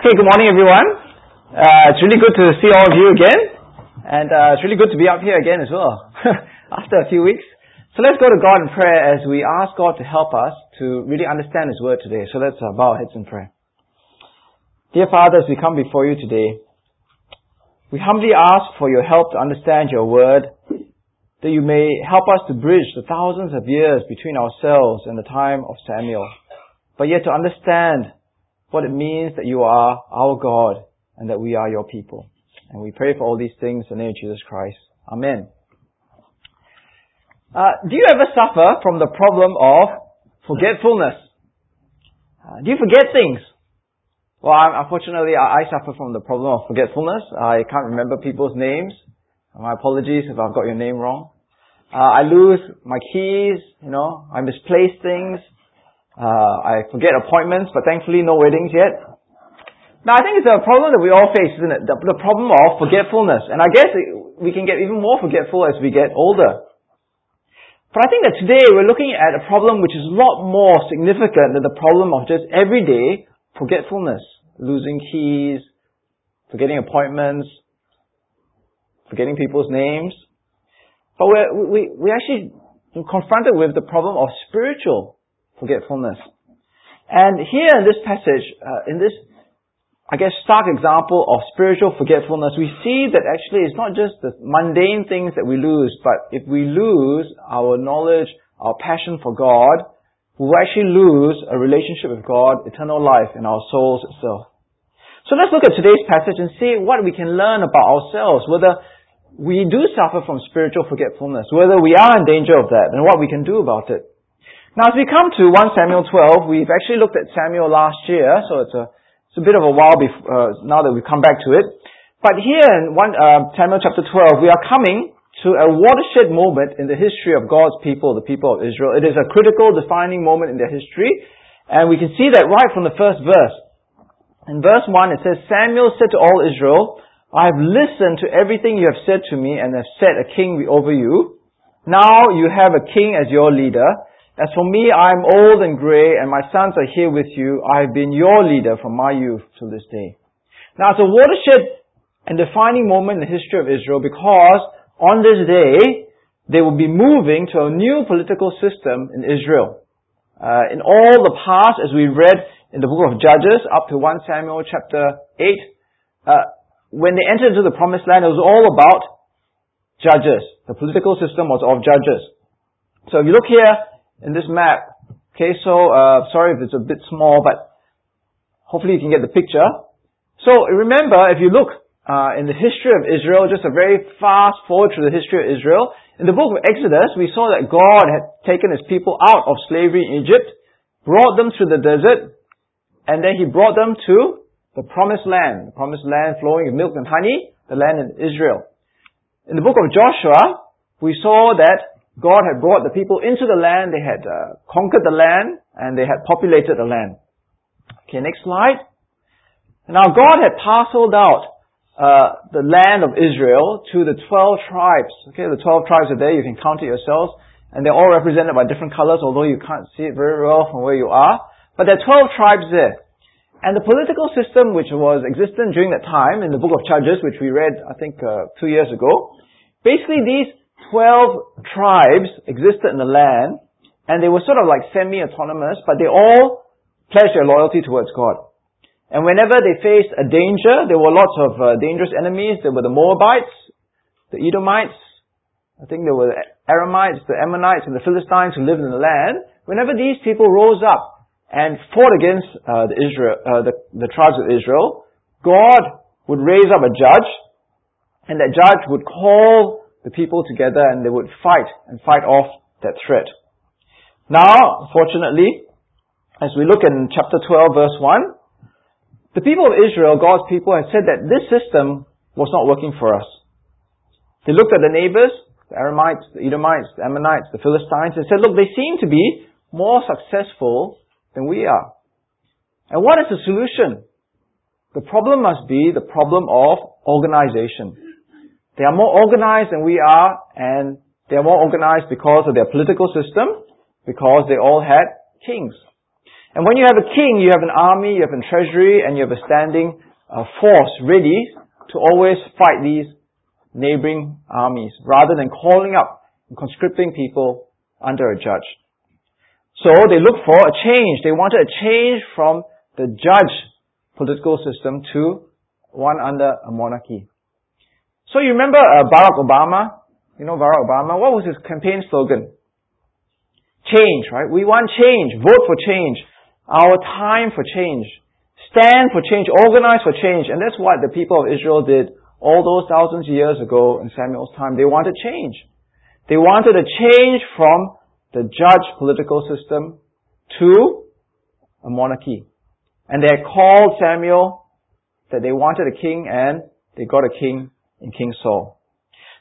Okay, good morning everyone. Uh, it's really good to see all of you again. And uh, it's really good to be up here again as well, after a few weeks. So let's go to God in prayer as we ask God to help us to really understand His Word today. So let's uh, bow our heads in prayer. Dear Father, as we come before you today, we humbly ask for your help to understand your Word, that you may help us to bridge the thousands of years between ourselves and the time of Samuel, but yet to understand what it means that you are our God and that we are your people. And we pray for all these things in the name of Jesus Christ. Amen. Uh, do you ever suffer from the problem of forgetfulness? Uh, do you forget things? Well, unfortunately, I, I suffer from the problem of forgetfulness. I can't remember people's names. My apologies if I've got your name wrong. Uh, I lose my keys, you know, I misplace things. Uh, I forget appointments, but thankfully no weddings yet. Now I think it's a problem that we all face, isn't it? The, the problem of forgetfulness. And I guess we can get even more forgetful as we get older. But I think that today we're looking at a problem which is a lot more significant than the problem of just everyday forgetfulness. Losing keys, forgetting appointments, forgetting people's names. But we're, we, we actually confronted with the problem of spiritual forgetfulness. And here in this passage, uh, in this, I guess, stark example of spiritual forgetfulness, we see that actually it's not just the mundane things that we lose, but if we lose our knowledge, our passion for God, we will actually lose a relationship with God, eternal life and our souls itself. So let's look at today's passage and see what we can learn about ourselves, whether we do suffer from spiritual forgetfulness, whether we are in danger of that, and what we can do about it. Now, as we come to 1 Samuel 12, we've actually looked at Samuel last year, so it's a, it's a bit of a while before, uh, now that we've come back to it. But here in 1 uh, Samuel chapter 12, we are coming to a watershed moment in the history of God's people, the people of Israel. It is a critical, defining moment in their history, and we can see that right from the first verse. In verse 1, it says, Samuel said to all Israel, I have listened to everything you have said to me and have set a king over you. Now you have a king as your leader. As for me, I am old and gray, and my sons are here with you. I have been your leader from my youth to this day. Now, it's a watershed and defining moment in the history of Israel because on this day, they will be moving to a new political system in Israel. Uh, in all the past, as we read in the book of Judges up to 1 Samuel chapter 8, uh, when they entered into the promised land, it was all about judges. The political system was of judges. So if you look here in this map. Okay, so uh, sorry if it's a bit small, but hopefully you can get the picture. So remember, if you look uh, in the history of Israel, just a very fast forward through the history of Israel, in the book of Exodus, we saw that God had taken His people out of slavery in Egypt, brought them through the desert, and then He brought them to the promised land, the promised land flowing with milk and honey, the land in Israel. In the book of Joshua, we saw that God had brought the people into the land, they had uh, conquered the land, and they had populated the land. Okay, next slide. Now God had parceled out uh, the land of Israel to the 12 tribes. Okay, the 12 tribes are there, you can count it yourselves, and they're all represented by different colors, although you can't see it very well from where you are. But there are 12 tribes there. And the political system which was existent during that time in the book of Judges, which we read, I think, uh, two years ago, basically these 12 tribes existed in the land, and they were sort of like semi-autonomous, but they all pledged their loyalty towards God. And whenever they faced a danger, there were lots of uh, dangerous enemies. There were the Moabites, the Edomites, I think there were the Aramites, the Ammonites, and the Philistines who lived in the land. Whenever these people rose up and fought against uh, the, Israel, uh, the, the tribes of Israel, God would raise up a judge, and that judge would call the people together and they would fight and fight off that threat. Now, fortunately, as we look in chapter 12 verse 1, the people of Israel, God's people, had said that this system was not working for us. They looked at the neighbors, the Aramites, the Edomites, the Ammonites, the Philistines, and said, look, they seem to be more successful than we are. And what is the solution? The problem must be the problem of organization. They are more organized than we are, and they are more organized because of their political system, because they all had kings. And when you have a king, you have an army, you have a treasury, and you have a standing uh, force ready to always fight these neighboring armies, rather than calling up and conscripting people under a judge. So they looked for a change. They wanted a change from the judge political system to one under a monarchy. So you remember uh, Barack Obama? You know Barack Obama? What was his campaign slogan? Change, right? We want change. Vote for change. Our time for change. Stand for change. Organize for change. And that's what the people of Israel did all those thousands of years ago in Samuel's time. They wanted change. They wanted a change from the judge political system to a monarchy. And they called Samuel that they wanted a king and they got a king in King Saul.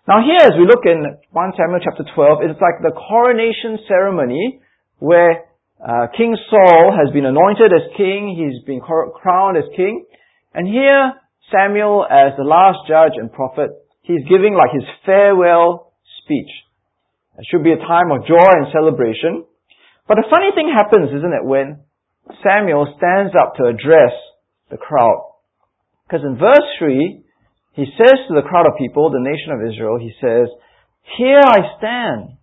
Now here as we look in 1 Samuel chapter 12, it's like the coronation ceremony where uh, King Saul has been anointed as king, he's been crowned as king, and here Samuel as the last judge and prophet, he's giving like his farewell speech. It should be a time of joy and celebration. But a funny thing happens, isn't it, when Samuel stands up to address the crowd. Because in verse 3, he says to the crowd of people, the nation of Israel, he says, Here I stand.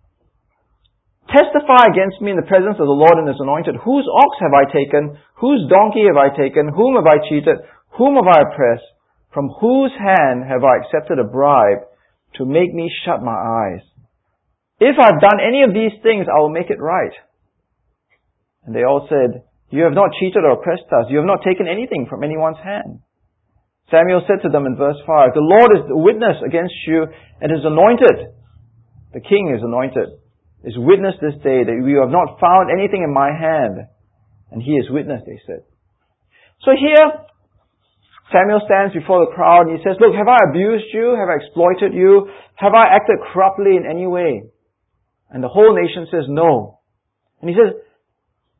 Testify against me in the presence of the Lord and his anointed. Whose ox have I taken? Whose donkey have I taken? Whom have I cheated? Whom have I oppressed? From whose hand have I accepted a bribe to make me shut my eyes? If I've done any of these things, I will make it right. And they all said, You have not cheated or oppressed us. You have not taken anything from anyone's hand. Samuel said to them in verse 5, The Lord is the witness against you and is anointed. The king is anointed. Is witness this day that you have not found anything in my hand. And he is witness, they said. So here, Samuel stands before the crowd and he says, Look, have I abused you? Have I exploited you? Have I acted corruptly in any way? And the whole nation says no. And he says,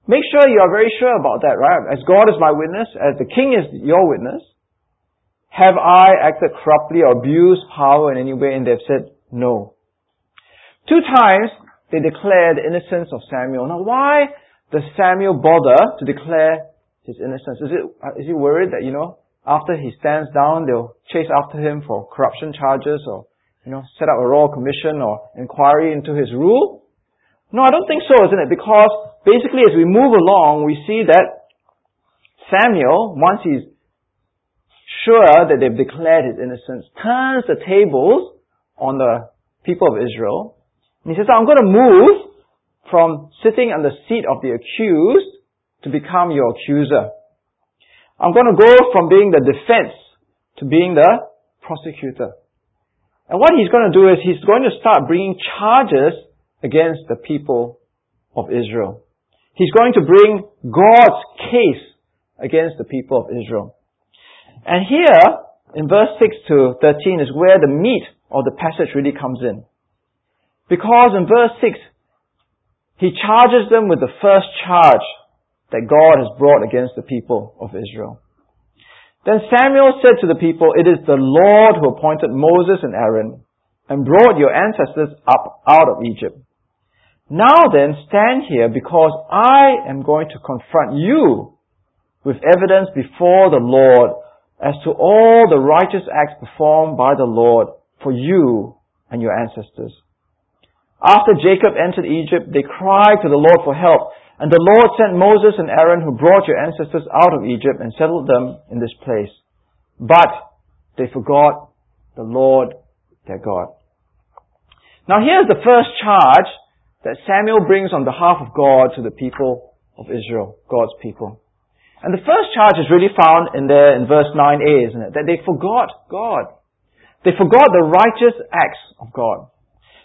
make sure you are very sure about that, right? As God is my witness, as the king is your witness, have I acted corruptly or abused power in any way? And they've said no. Two times they declared the innocence of Samuel. Now why does Samuel bother to declare his innocence? Is it, is he worried that, you know, after he stands down, they'll chase after him for corruption charges or you know, set up a royal commission or inquiry into his rule? No, I don't think so, isn't it? Because basically as we move along, we see that Samuel, once he's sure that they've declared his innocence, turns the tables on the people of Israel. And he says, I'm going to move from sitting on the seat of the accused to become your accuser. I'm going to go from being the defense to being the prosecutor. And what he's going to do is he's going to start bringing charges against the people of Israel. He's going to bring God's case against the people of Israel. And here, in verse 6 to 13 is where the meat of the passage really comes in. Because in verse 6, he charges them with the first charge that God has brought against the people of Israel. Then Samuel said to the people, It is the Lord who appointed Moses and Aaron and brought your ancestors up out of Egypt. Now then, stand here because I am going to confront you with evidence before the Lord as to all the righteous acts performed by the Lord for you and your ancestors. After Jacob entered Egypt, they cried to the Lord for help, and the Lord sent Moses and Aaron who brought your ancestors out of Egypt and settled them in this place. But they forgot the Lord their God. Now here's the first charge that Samuel brings on behalf of God to the people of Israel, God's people. And the first charge is really found in there in verse 9a, isn't it? That they forgot God. They forgot the righteous acts of God.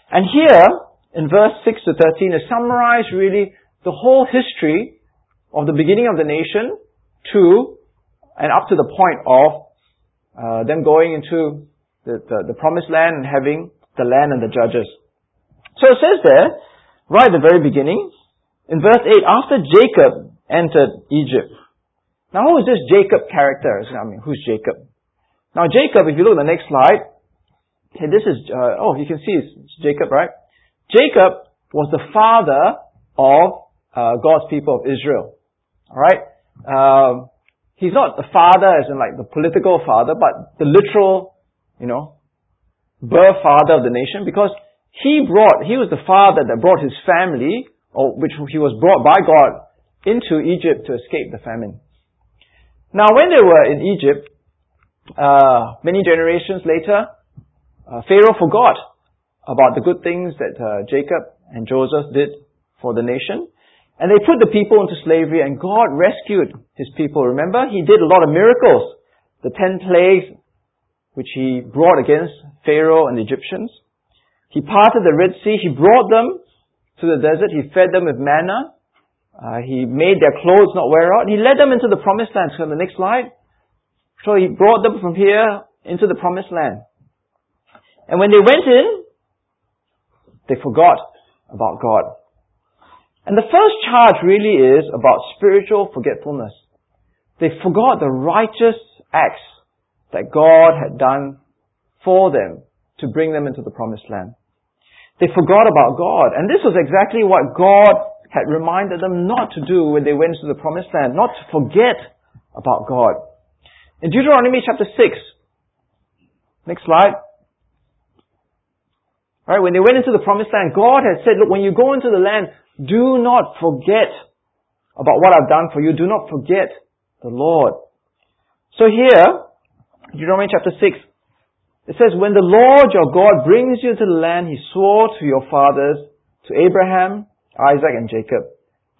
And here, in verse 6 to 13, is summarized really the whole history of the beginning of the nation to and up to the point of uh, them going into the, the, the promised land and having the land and the judges. So it says there, right at the very beginning, in verse 8, after Jacob entered Egypt. Now who is this Jacob character? I mean, who's Jacob? Now Jacob, if you look at the next slide, okay, this is, uh, oh, you can see it's Jacob, right? Jacob was the father of uh, God's people of Israel. Alright? Um, he's not the father as in like the political father, but the literal, you know, birth father of the nation because he brought, he was the father that brought his family, or which he was brought by God into Egypt to escape the famine. Now when they were in Egypt, uh, many generations later, uh, Pharaoh forgot about the good things that uh, Jacob and Joseph did for the nation. And they put the people into slavery and God rescued his people. Remember, he did a lot of miracles. The ten plagues which he brought against Pharaoh and the Egyptians. He parted the Red Sea. He brought them to the desert. He fed them with manna. Uh, he made their clothes not wear out. He led them into the promised land. So the next slide. So he brought them from here into the promised land. And when they went in, they forgot about God. And the first charge really is about spiritual forgetfulness. They forgot the righteous acts that God had done for them to bring them into the promised land. They forgot about God. And this was exactly what God had reminded them not to do when they went to the promised land, not to forget about God. In Deuteronomy chapter 6, next slide. Right, when they went into the promised land, God had said, look, when you go into the land, do not forget about what I've done for you. Do not forget the Lord. So here, Deuteronomy chapter 6, it says, When the Lord your God brings you to the land he swore to your fathers, to Abraham, Isaac, and Jacob,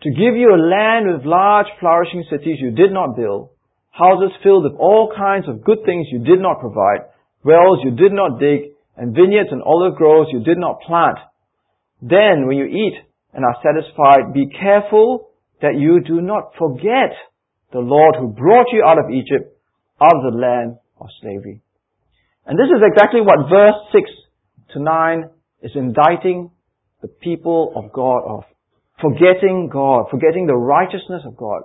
to give you a land with large flourishing cities you did not build, houses filled with all kinds of good things you did not provide, wells you did not dig, and vineyards and olive groves you did not plant. Then, when you eat and are satisfied, be careful that you do not forget the Lord who brought you out of Egypt, out of the land of slavery. And this is exactly what verse 6 to 9 is indicting the people of God of. Forgetting God, forgetting the righteousness of God.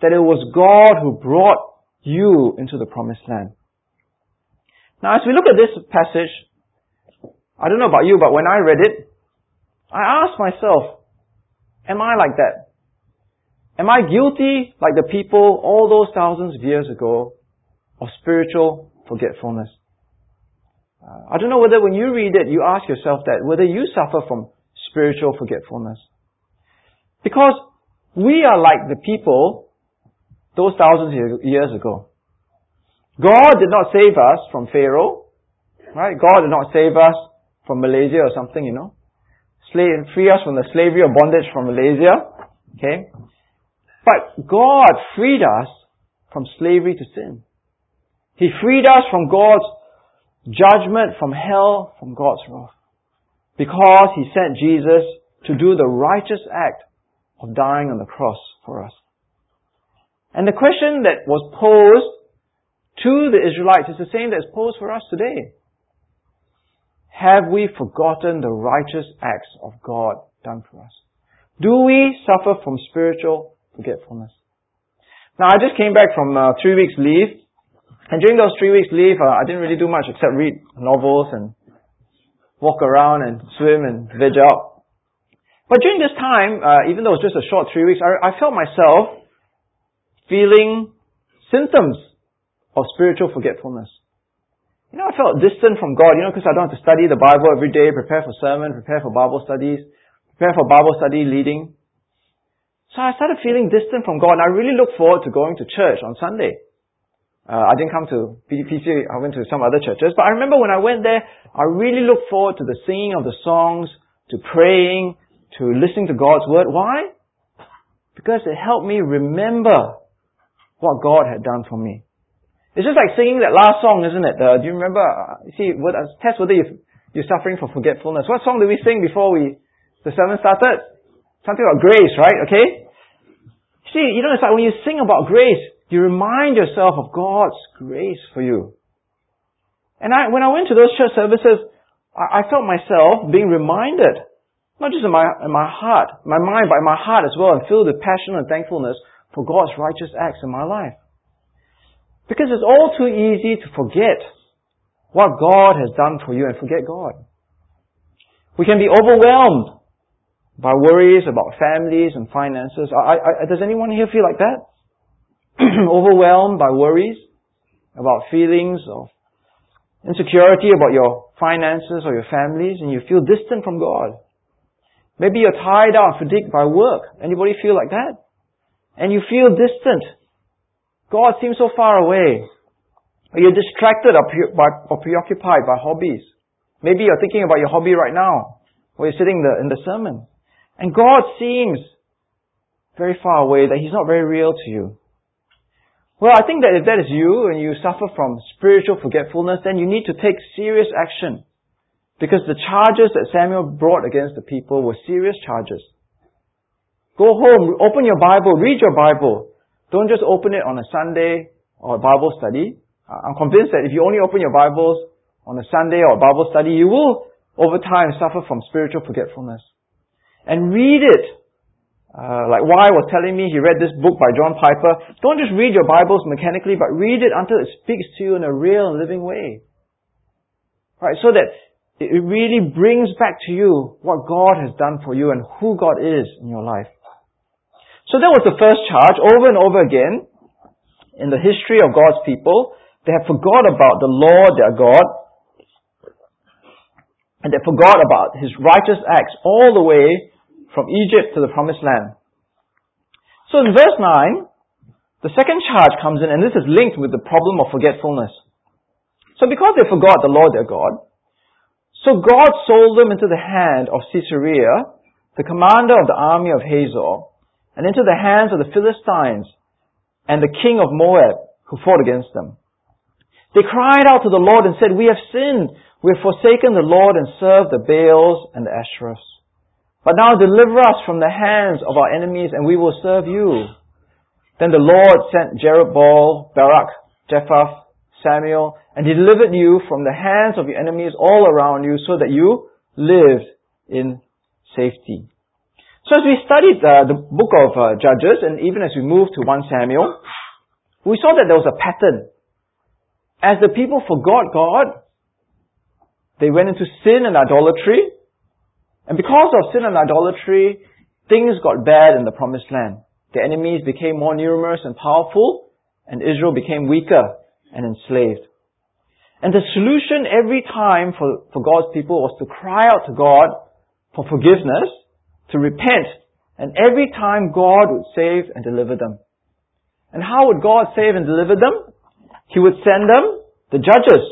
That it was God who brought you into the promised land. Now as we look at this passage, I don't know about you, but when I read it, I asked myself, am I like that? Am I guilty like the people all those thousands of years ago of spiritual forgetfulness? Uh, I don't know whether when you read it, you ask yourself that, whether you suffer from spiritual forgetfulness. Because we are like the people those thousands of years ago. God did not save us from Pharaoh, right? God did not save us from Malaysia or something, you know. Free us from the slavery or bondage from Malaysia, okay? But God freed us from slavery to sin. He freed us from God's judgment from hell, from God's wrath. Because He sent Jesus to do the righteous act of dying on the cross for us. And the question that was posed to the Israelites is the same that's posed for us today. Have we forgotten the righteous acts of God done for us? Do we suffer from spiritual forgetfulness? Now I just came back from uh, three weeks leave and during those three weeks leave, uh, I didn't really do much except read novels and walk around and swim and veg out. But during this time, uh, even though it was just a short three weeks, I, I felt myself feeling symptoms of spiritual forgetfulness. You know, I felt distant from God, you know, because I don't have to study the Bible every day, prepare for sermon, prepare for Bible studies, prepare for Bible study leading. So I started feeling distant from God, and I really looked forward to going to church on Sunday. Uh, I didn't come to PDPC, I went to some other churches. But I remember when I went there, I really looked forward to the singing of the songs, to praying, to listening to God's Word. Why? Because it helped me remember what God had done for me. It's just like singing that last song, isn't it? Uh, do you remember? Uh, see, what, uh, test whether you're, you're suffering from forgetfulness. What song did we sing before we, the sermon started? Something about grace, right? Okay? See, you know, it's like when you sing about grace, you remind yourself of God's grace for you. And I, when I went to those church services, I, I felt myself being reminded, not just in my, in my heart, my mind, but in my heart as well, and filled with passion and thankfulness for God's righteous acts in my life. Because it's all too easy to forget what God has done for you and forget God. We can be overwhelmed by worries about families and finances. I, I, does anyone here feel like that? Overwhelmed by worries about feelings of insecurity about your finances or your families and you feel distant from God. Maybe you're tired out, fatigued by work. Anybody feel like that? And you feel distant. God seems so far away. Or you're distracted or, pre- or preoccupied by hobbies. Maybe you're thinking about your hobby right now, or you're sitting in the sermon. And God seems very far away, that He's not very real to you. Well, I think that if that is you and you suffer from spiritual forgetfulness, then you need to take serious action. Because the charges that Samuel brought against the people were serious charges. Go home, open your Bible, read your Bible. Don't just open it on a Sunday or a Bible study. I'm convinced that if you only open your Bibles on a Sunday or a Bible study, you will, over time, suffer from spiritual forgetfulness. And read it. Uh, like Why was telling me he read this book by John Piper. Don't just read your Bibles mechanically, but read it until it speaks to you in a real and living way. Right, so that it really brings back to you what God has done for you and who God is in your life. So that was the first charge over and over again in the history of God's people. They have forgot about the Lord their God and they forgot about his righteous acts all the way from Egypt to the promised land. So in verse 9, the second charge comes in, and this is linked with the problem of forgetfulness. So because they forgot the Lord their God, so God sold them into the hand of Sisera, the commander of the army of Hazor, and into the hands of the Philistines and the king of Moab who fought against them. They cried out to the Lord and said, We have sinned. We have forsaken the Lord and served the Baals and the Asherahs. But now deliver us from the hands of our enemies and we will serve you. Then the Lord sent Jerubbaal, Barak, Jephthah, Samuel, and delivered you from the hands of your enemies all around you so that you lived in safety. So as we studied uh, the book of uh, Judges and even as we moved to 1 Samuel, we saw that there was a pattern. As the people forgot God, they went into sin and idolatry. And because of sin and idolatry, things got bad in the promised land. The enemies became more numerous and powerful, and Israel became weaker and enslaved. And the solution every time for, for God's people was to cry out to God for forgiveness, to repent, and every time God would save and deliver them. And how would God save and deliver them? He would send them the judges,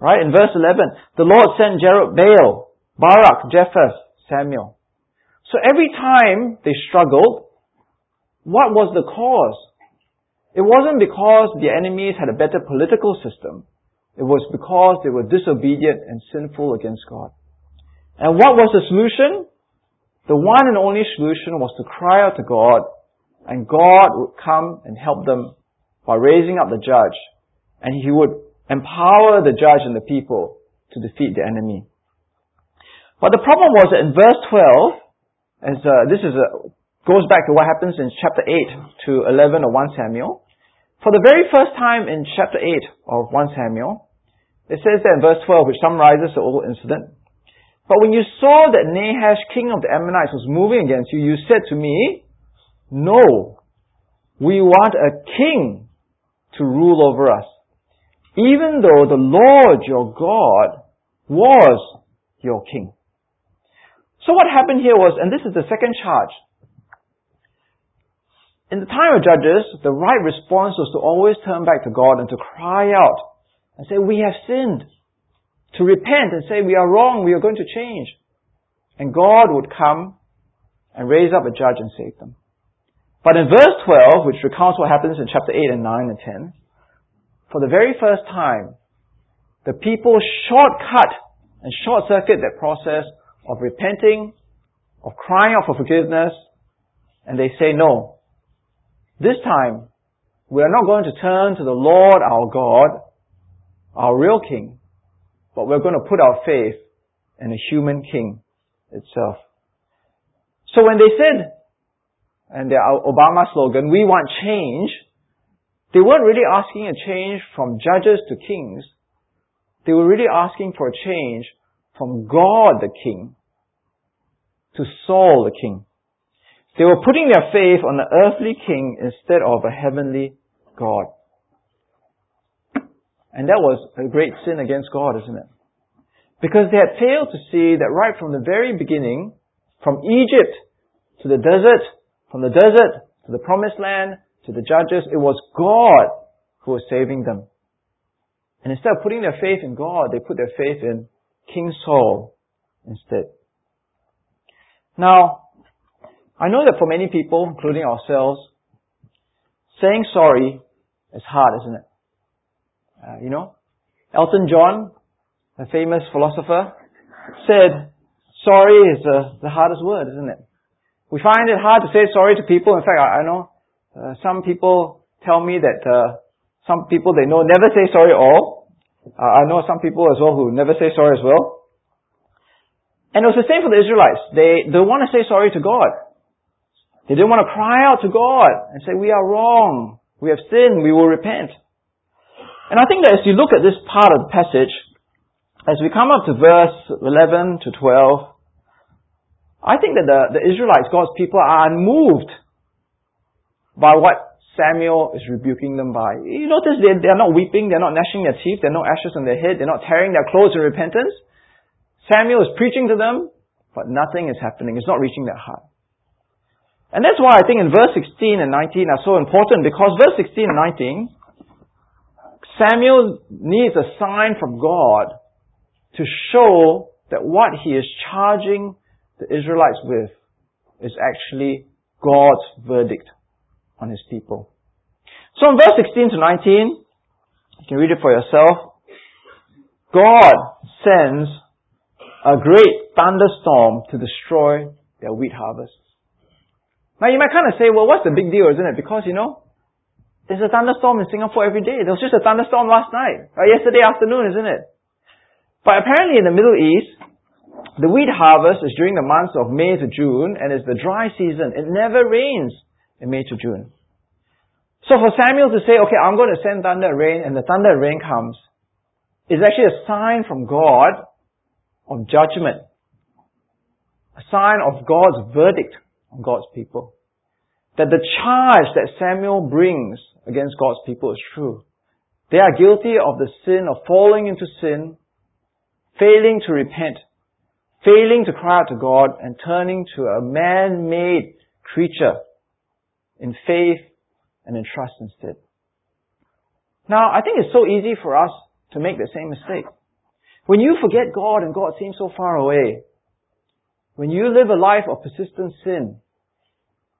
Right? In verse 11, the Lord sent Jerubbaal, Barak, Jephthah, Samuel. So every time they struggled, what was the cause? It wasn't because the enemies had a better political system. It was because they were disobedient and sinful against God. And what was the solution? The one and only solution was to cry out to God, and God would come and help them by raising up the judge, and he would empower the judge and the people to defeat the enemy. But the problem was that in verse 12, as uh, this is a, goes back to what happens in chapter 8 to 11 of 1 Samuel. For the very first time in chapter 8 of 1 Samuel, it says that in verse 12, which summarizes the whole incident. But when you saw that Nahash, king of the Ammonites, was moving against you, you said to me, No, we want a king to rule over us even though the Lord your God was your king. So what happened here was, and this is the second charge. In the time of Judges, the right response was to always turn back to God and to cry out and say, we have sinned. To repent and say, we are wrong, we are going to change. And God would come and raise up a judge and save them. But in verse 12, which recounts what happens in chapter 8 and 9 and 10, for the very first time, the people shortcut and short circuit that process of repenting, of crying out for forgiveness, and they say, no, this time, we are not going to turn to the Lord our God, our real King, but we're going to put our faith in a human King itself. So when they said, and the Obama slogan, we want change, they weren't really asking a change from judges to kings. They were really asking for a change from God the King to Saul the king. They were putting their faith on an earthly king instead of a heavenly God. And that was a great sin against God, isn't it? Because they had failed to see that right from the very beginning, from Egypt to the desert, from the desert to the promised land, to the judges, it was God who was saving them. And instead of putting their faith in God, they put their faith in King Saul instead. Now, I know that for many people, including ourselves, saying sorry is hard, isn't it? Uh, you know, Elton John, a famous philosopher, said, sorry is the, hardest word, isn't it? We find it hard to say sorry to people. In fact, I, I know uh, some people tell me that uh, some people they know never say sorry at all. I know some people as well who never say sorry as well. And it was the same for the Israelites. They, they want to say sorry to God. They didn't want to cry out to God and say, we are wrong. We have sinned. We will repent. And I think that as you look at this part of the passage, as we come up to verse 11 to 12, I think that the, the Israelites, God's people, are unmoved by what Samuel is rebuking them by. You notice they, they are not weeping, they're not gnashing their teeth, they're no ashes on their head, they're not tearing their clothes in repentance. Samuel is preaching to them, but nothing is happening. It's not reaching their heart. And that's why I think in verse 16 and 19 are so important because verse 16 and 19 Samuel needs a sign from God to show that what he is charging the Israelites with is actually God's verdict on his people. So in verse 16 to 19, you can read it for yourself. God sends a great thunderstorm to destroy their wheat harvest. Now you might kind of say, well, what's the big deal, isn't it? Because, you know, there's a thunderstorm in Singapore every day. There was just a thunderstorm last night, or yesterday afternoon, isn't it? But apparently in the Middle East, the wheat harvest is during the months of May to June, and it's the dry season. It never rains in May to June. So for Samuel to say, okay, I'm going to send thunder and rain, and the thunder and rain comes, is actually a sign from God of judgment. A sign of God's verdict on God's people. That the charge that Samuel brings against God's people is true. They are guilty of the sin of falling into sin, failing to repent, failing to cry out to God, and turning to a man-made creature in faith and in trust instead. Now, I think it's so easy for us to make the same mistake. When you forget God and God seems so far away, when you live a life of persistent sin,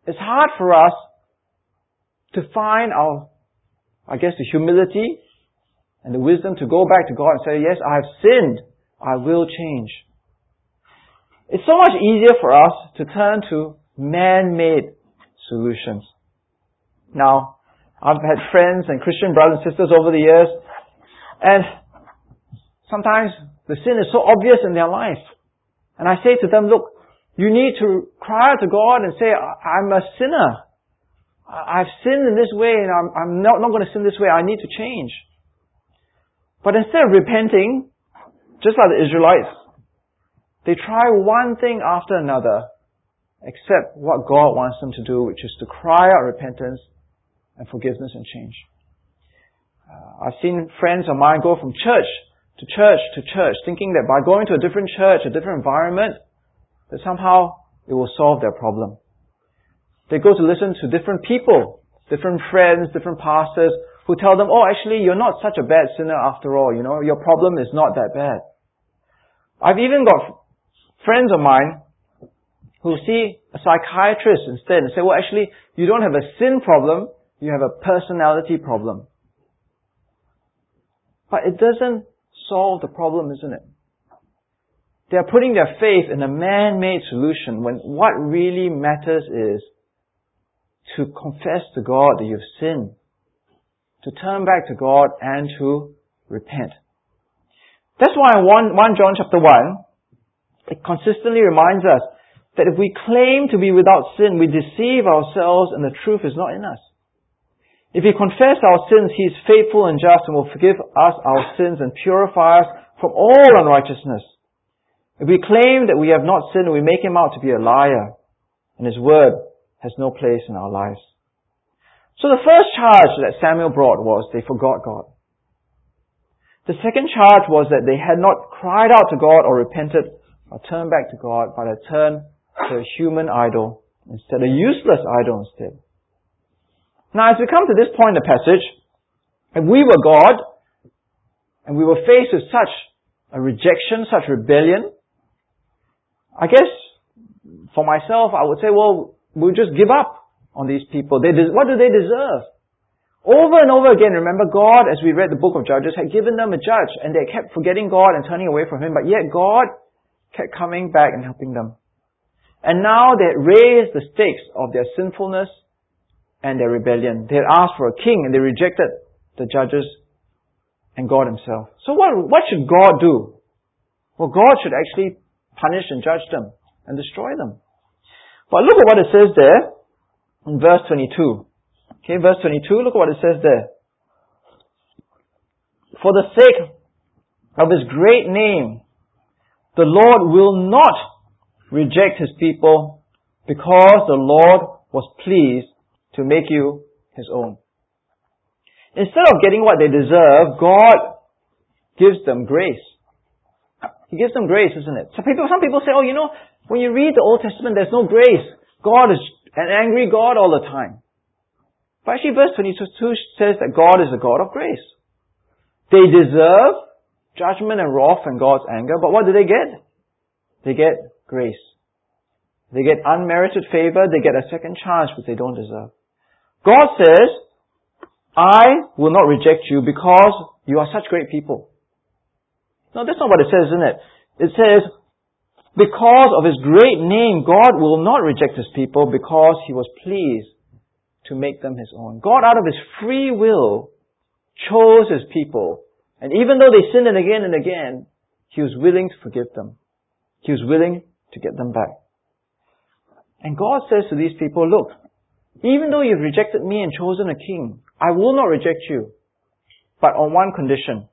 it's hard for us to find our, I guess, the humility and the wisdom to go back to God and say, yes, I have sinned. I will change. It's so much easier for us to turn to man-made solutions. Now, I've had friends and Christian brothers and sisters over the years, and sometimes the sin is so obvious in their life. And I say to them, look, you need to cry out to God and say, I'm a sinner. I've sinned in this way and I'm, I'm not, not going to sin this way. I need to change. But instead of repenting, just like the Israelites, they try one thing after another except what God wants them to do, which is to cry out repentance and forgiveness and change. Uh, I've seen friends of mine go from church to church to church, thinking that by going to a different church, a different environment, that somehow it will solve their problem. They go to listen to different people, different friends, different pastors who tell them, oh, actually, you're not such a bad sinner after all. You know, your problem is not that bad. I've even got friends of mine who see a psychiatrist instead and say, well, actually, you don't have a sin problem, you have a personality problem. But it doesn't solve the problem, isn't it? They are putting their faith in a man-made solution when what really matters is to confess to God that you've sinned, to turn back to God and to repent. That's why 1, 1 John chapter 1, it consistently reminds us that if we claim to be without sin, we deceive ourselves and the truth is not in us. If we confess our sins, He is faithful and just and will forgive us our sins and purify us from all unrighteousness. If we claim that we have not sinned, we make him out to be a liar, and his word has no place in our lives. So the first charge that Samuel brought was they forgot God. The second charge was that they had not cried out to God or repented or turned back to God, but had turned to a human idol instead, a useless idol instead. Now as we come to this point in the passage, if we were God, and we were faced with such a rejection, such rebellion, I guess for myself, I would say, well, we'll just give up on these people. They, what do they deserve? Over and over again, remember God, as we read the book of Judges, had given them a judge and they kept forgetting God and turning away from Him, but yet God kept coming back and helping them. And now they had raised the stakes of their sinfulness and their rebellion. They had asked for a king and they rejected the judges and God Himself. So what, what should God do? Well, God should actually punish and judge them and destroy them. But look at what it says there in verse 22. Okay, verse 22, look at what it says there. For the sake of His great name, the Lord will not reject His people because the Lord was pleased to make you His own. Instead of getting what they deserve, God gives them grace. He gives them grace, isn't it? Some people, some people say, oh, you know, when you read the Old Testament, there's no grace. God is an angry God all the time. But actually verse 22 says that God is a God of grace. They deserve judgment and wrath and God's anger, but what do they get? They get grace. They get unmerited favor, they get a second chance which they don't deserve. God says, I will not reject you because you are such great people. No, that's not what it says, isn't it? It says, because of his great name, God will not reject his people because he was pleased to make them his own. God, out of his free will, chose his people. And even though they sinned again and again, he was willing to forgive them. He was willing to get them back. And God says to these people, look, even though you've rejected me and chosen a king, I will not reject you. But on one condition.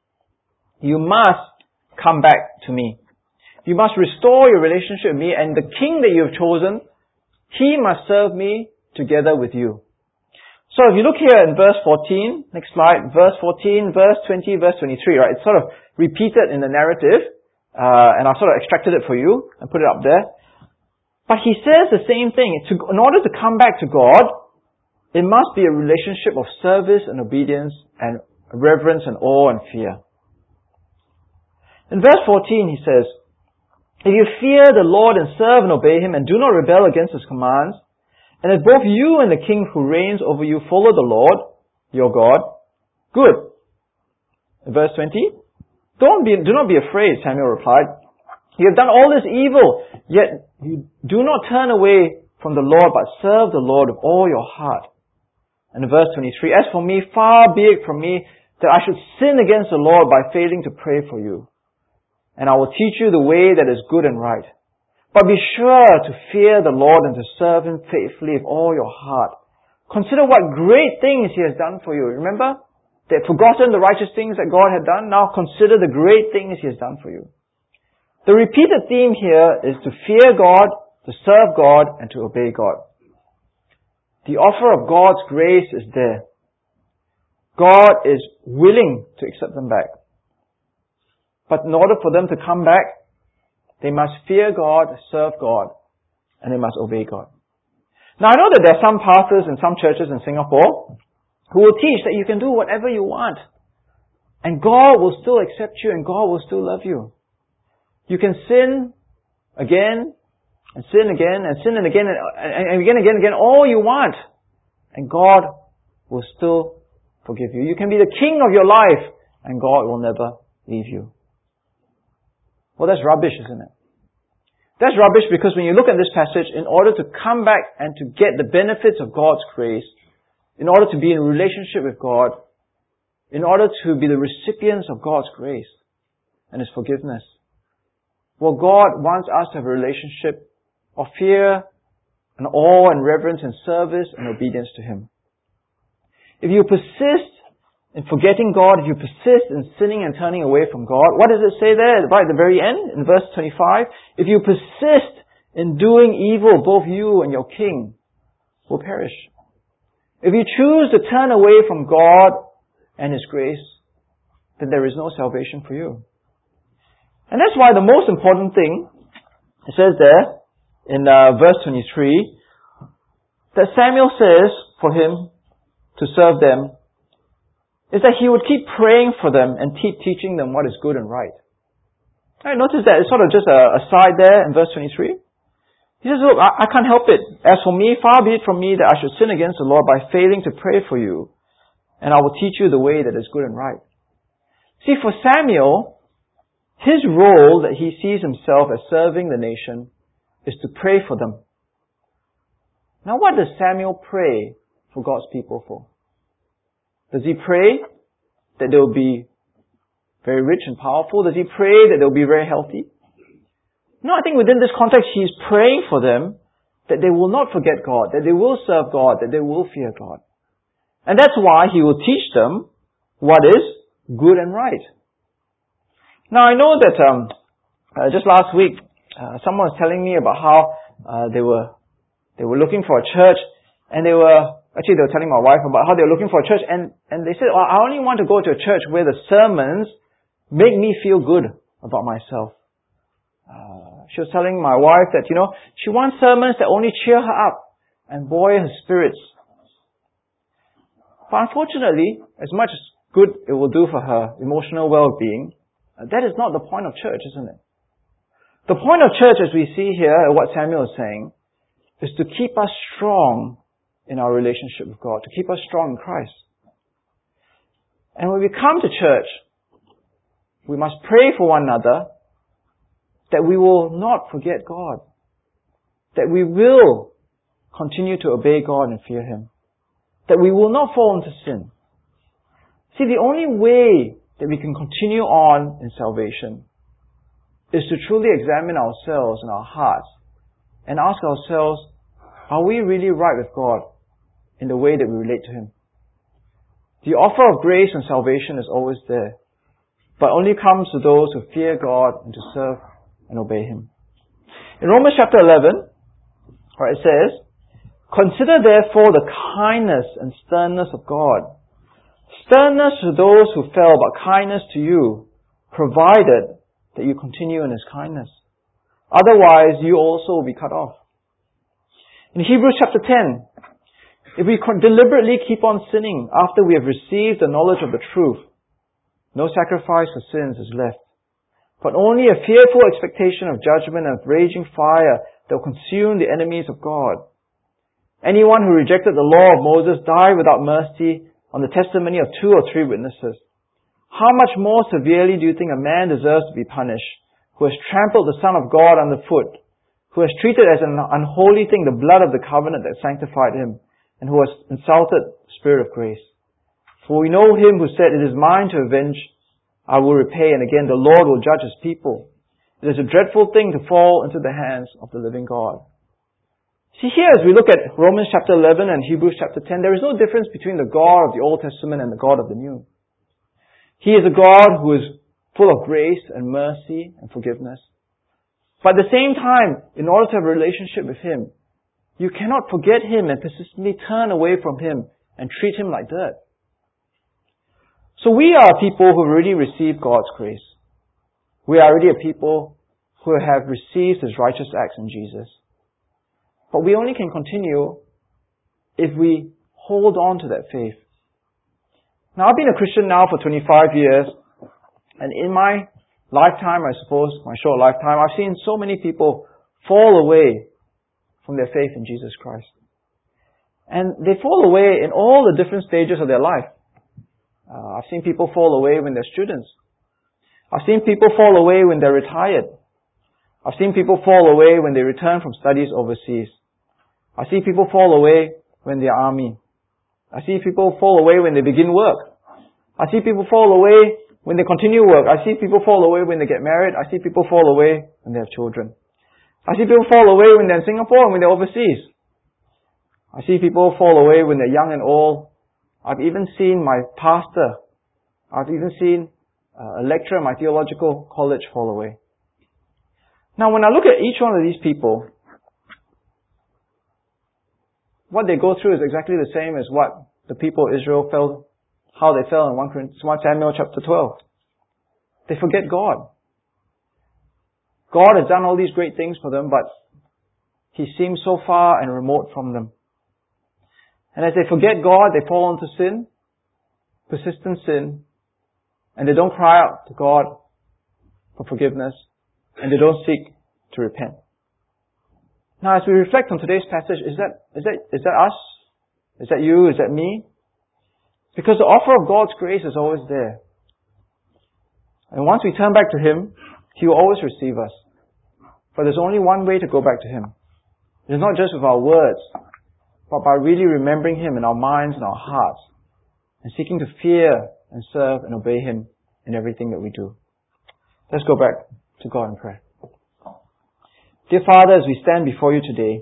You must come back to me. You must restore your relationship with me and the king that you have chosen, he must serve me together with you. So if you look here in verse 14, next slide, verse 14, verse 20, verse 23, right? It's sort of repeated in the narrative, uh, and I've sort of extracted it for you and put it up there. But he says the same thing. To, in order to come back to God, it must be a relationship of service and obedience and reverence and awe and fear. In verse 14 he says, If you fear the Lord and serve and obey Him and do not rebel against His commands, and if both you and the king who reigns over you follow the Lord, your God, good. In verse 20, don't be, do not be afraid, Samuel replied. You have done all this evil, yet you do not turn away from the Lord, but serve the Lord with all your heart. And in verse 23, as for me, far be it from me that I should sin against the Lord by failing to pray for you and I will teach you the way that is good and right. But be sure to fear the Lord and to serve Him faithfully with all your heart. Consider what great things He has done for you. Remember? They had forgotten the righteous things that God had done. Now consider the great things He has done for you. The repeated theme here is to fear God, to serve God, and to obey God. The offer of God's grace is there. God is willing to accept them back. But in order for them to come back, they must fear God, serve God, and they must obey God. Now I know that there are some pastors in some churches in Singapore who will teach that you can do whatever you want. And God will still accept you and God will still love you. You can sin again and sin again and sin and again and, and again and again and again all you want. And God will still forgive you. You can be the king of your life and God will never leave you. Well, that's rubbish, isn't it? That's rubbish because when you look at this passage, in order to come back and to get the benefits of God's grace, in order to be in relationship with God, in order to be the recipients of God's grace and His forgiveness, well, God wants us to have a relationship of fear and awe and reverence and service and obedience to Him. If you persist in forgetting God, if you persist in sinning and turning away from God, what does it say there right at the very end in verse 25? If you persist in doing evil, both you and your king will perish. If you choose to turn away from God and His grace, then there is no salvation for you. And that's why the most important thing, it says there in uh, verse 23, that Samuel says for him to serve them is that he would keep praying for them and keep teaching them what is good and right. Right, notice that it's sort of just a, a side there in verse 23. He says, look, I, I can't help it. As for me, far be it from me that I should sin against the Lord by failing to pray for you, and I will teach you the way that is good and right. See, for Samuel, his role that he sees himself as serving the nation is to pray for them. Now what does Samuel pray for God's people for? Does he pray that they will be very rich and powerful? Does he pray that they'll be very healthy? No, I think within this context, he's praying for them that they will not forget God, that they will serve God, that they will fear God. And that's why he will teach them what is good and right. Now I know that um, uh, just last week, uh, someone was telling me about how uh, they were they were looking for a church, and they were Actually, they were telling my wife about how they were looking for a church, and, and they said, well, I only want to go to a church where the sermons make me feel good about myself. Uh, she was telling my wife that, you know, she wants sermons that only cheer her up and buoy her spirits. But unfortunately, as much as good it will do for her emotional well-being, uh, that is not the point of church, isn't it? The point of church, as we see here, what Samuel is saying, is to keep us strong in our relationship with God, to keep us strong in Christ. And when we come to church, we must pray for one another that we will not forget God, that we will continue to obey God and fear Him, that we will not fall into sin. See, the only way that we can continue on in salvation is to truly examine ourselves and our hearts and ask ourselves, are we really right with God? in the way that we relate to Him. The offer of grace and salvation is always there, but only comes to those who fear God and to serve and obey Him. In Romans chapter 11, where it says, Consider therefore the kindness and sternness of God. Sternness to those who fell, but kindness to you, provided that you continue in His kindness. Otherwise, you also will be cut off. In Hebrews chapter 10, if we deliberately keep on sinning after we have received the knowledge of the truth, no sacrifice for sins is left, but only a fearful expectation of judgment and of raging fire that will consume the enemies of God. Anyone who rejected the law of Moses died without mercy on the testimony of two or three witnesses. How much more severely do you think a man deserves to be punished who has trampled the Son of God underfoot, who has treated as an unholy thing the blood of the covenant that sanctified him, and who has insulted the Spirit of grace. For we know him who said, It is mine to avenge, I will repay, and again the Lord will judge his people. It is a dreadful thing to fall into the hands of the living God. See here, as we look at Romans chapter 11 and Hebrews chapter 10, there is no difference between the God of the Old Testament and the God of the New. He is a God who is full of grace and mercy and forgiveness. But at the same time, in order to have a relationship with Him, you cannot forget Him and persistently turn away from Him and treat Him like dirt. So we are people who already received God's grace. We are already a people who have received His righteous acts in Jesus. But we only can continue if we hold on to that faith. Now I've been a Christian now for 25 years, and in my lifetime, I suppose, my short lifetime, I've seen so many people fall away from their faith in Jesus Christ. And they fall away in all the different stages of their life. Uh, I've seen people fall away when they're students. I've seen people fall away when they're retired. I've seen people fall away when they return from studies overseas. I see people fall away when they're army. I see people fall away when they begin work. I see people fall away when they continue work. I see people fall away when they get married. I see people fall away when they have children. I see people fall away when they're in Singapore and when they're overseas. I see people fall away when they're young and old. I've even seen my pastor I've even seen uh, a lecturer in my theological college fall away. Now, when I look at each one of these people, what they go through is exactly the same as what the people of Israel fell, how they fell in 1, 1 Samuel chapter 12. They forget God. God has done all these great things for them, but He seems so far and remote from them. And as they forget God, they fall into sin, persistent sin, and they don't cry out to God for forgiveness, and they don't seek to repent. Now, as we reflect on today's passage, is that, is that, is that us? Is that you? Is that me? Because the offer of God's grace is always there. And once we turn back to Him, He will always receive us. But there's only one way to go back to Him. It's not just with our words, but by really remembering Him in our minds and our hearts, and seeking to fear and serve and obey Him in everything that we do. Let's go back to God in prayer. Dear Father, as we stand before you today,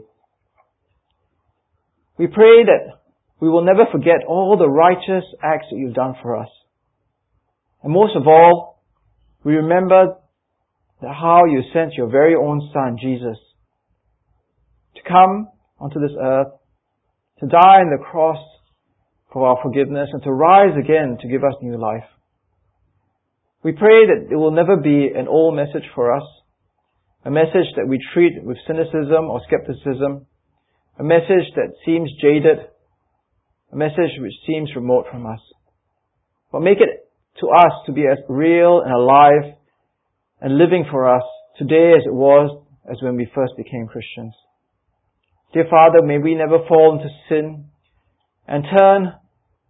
we pray that we will never forget all the righteous acts that you've done for us. And most of all, we remember how you sent your very own Son, Jesus, to come onto this earth to die on the cross for our forgiveness and to rise again to give us new life. We pray that it will never be an old message for us, a message that we treat with cynicism or skepticism, a message that seems jaded, a message which seems remote from us. But make it to us to be as real and alive and living for us today as it was as when we first became Christians. Dear Father, may we never fall into sin and turn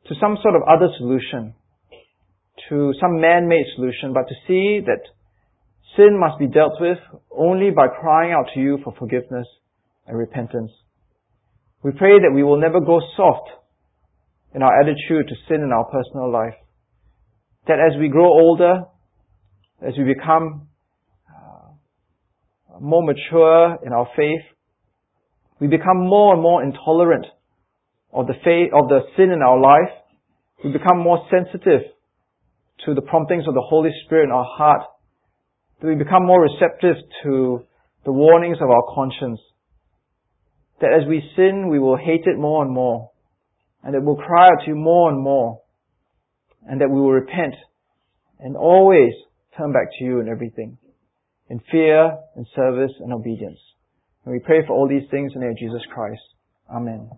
to some sort of other solution, to some man-made solution, but to see that sin must be dealt with only by crying out to you for forgiveness and repentance. We pray that we will never go soft in our attitude to sin in our personal life. That as we grow older, as we become uh, more mature in our faith, we become more and more intolerant of the faith, of the sin in our life. We become more sensitive to the promptings of the Holy Spirit in our heart. That we become more receptive to the warnings of our conscience. That as we sin, we will hate it more and more. And that we'll cry out to you more and more. And that we will repent and always turn back to you in everything. In fear, in service, and obedience. And we pray for all these things in the name of Jesus Christ. Amen.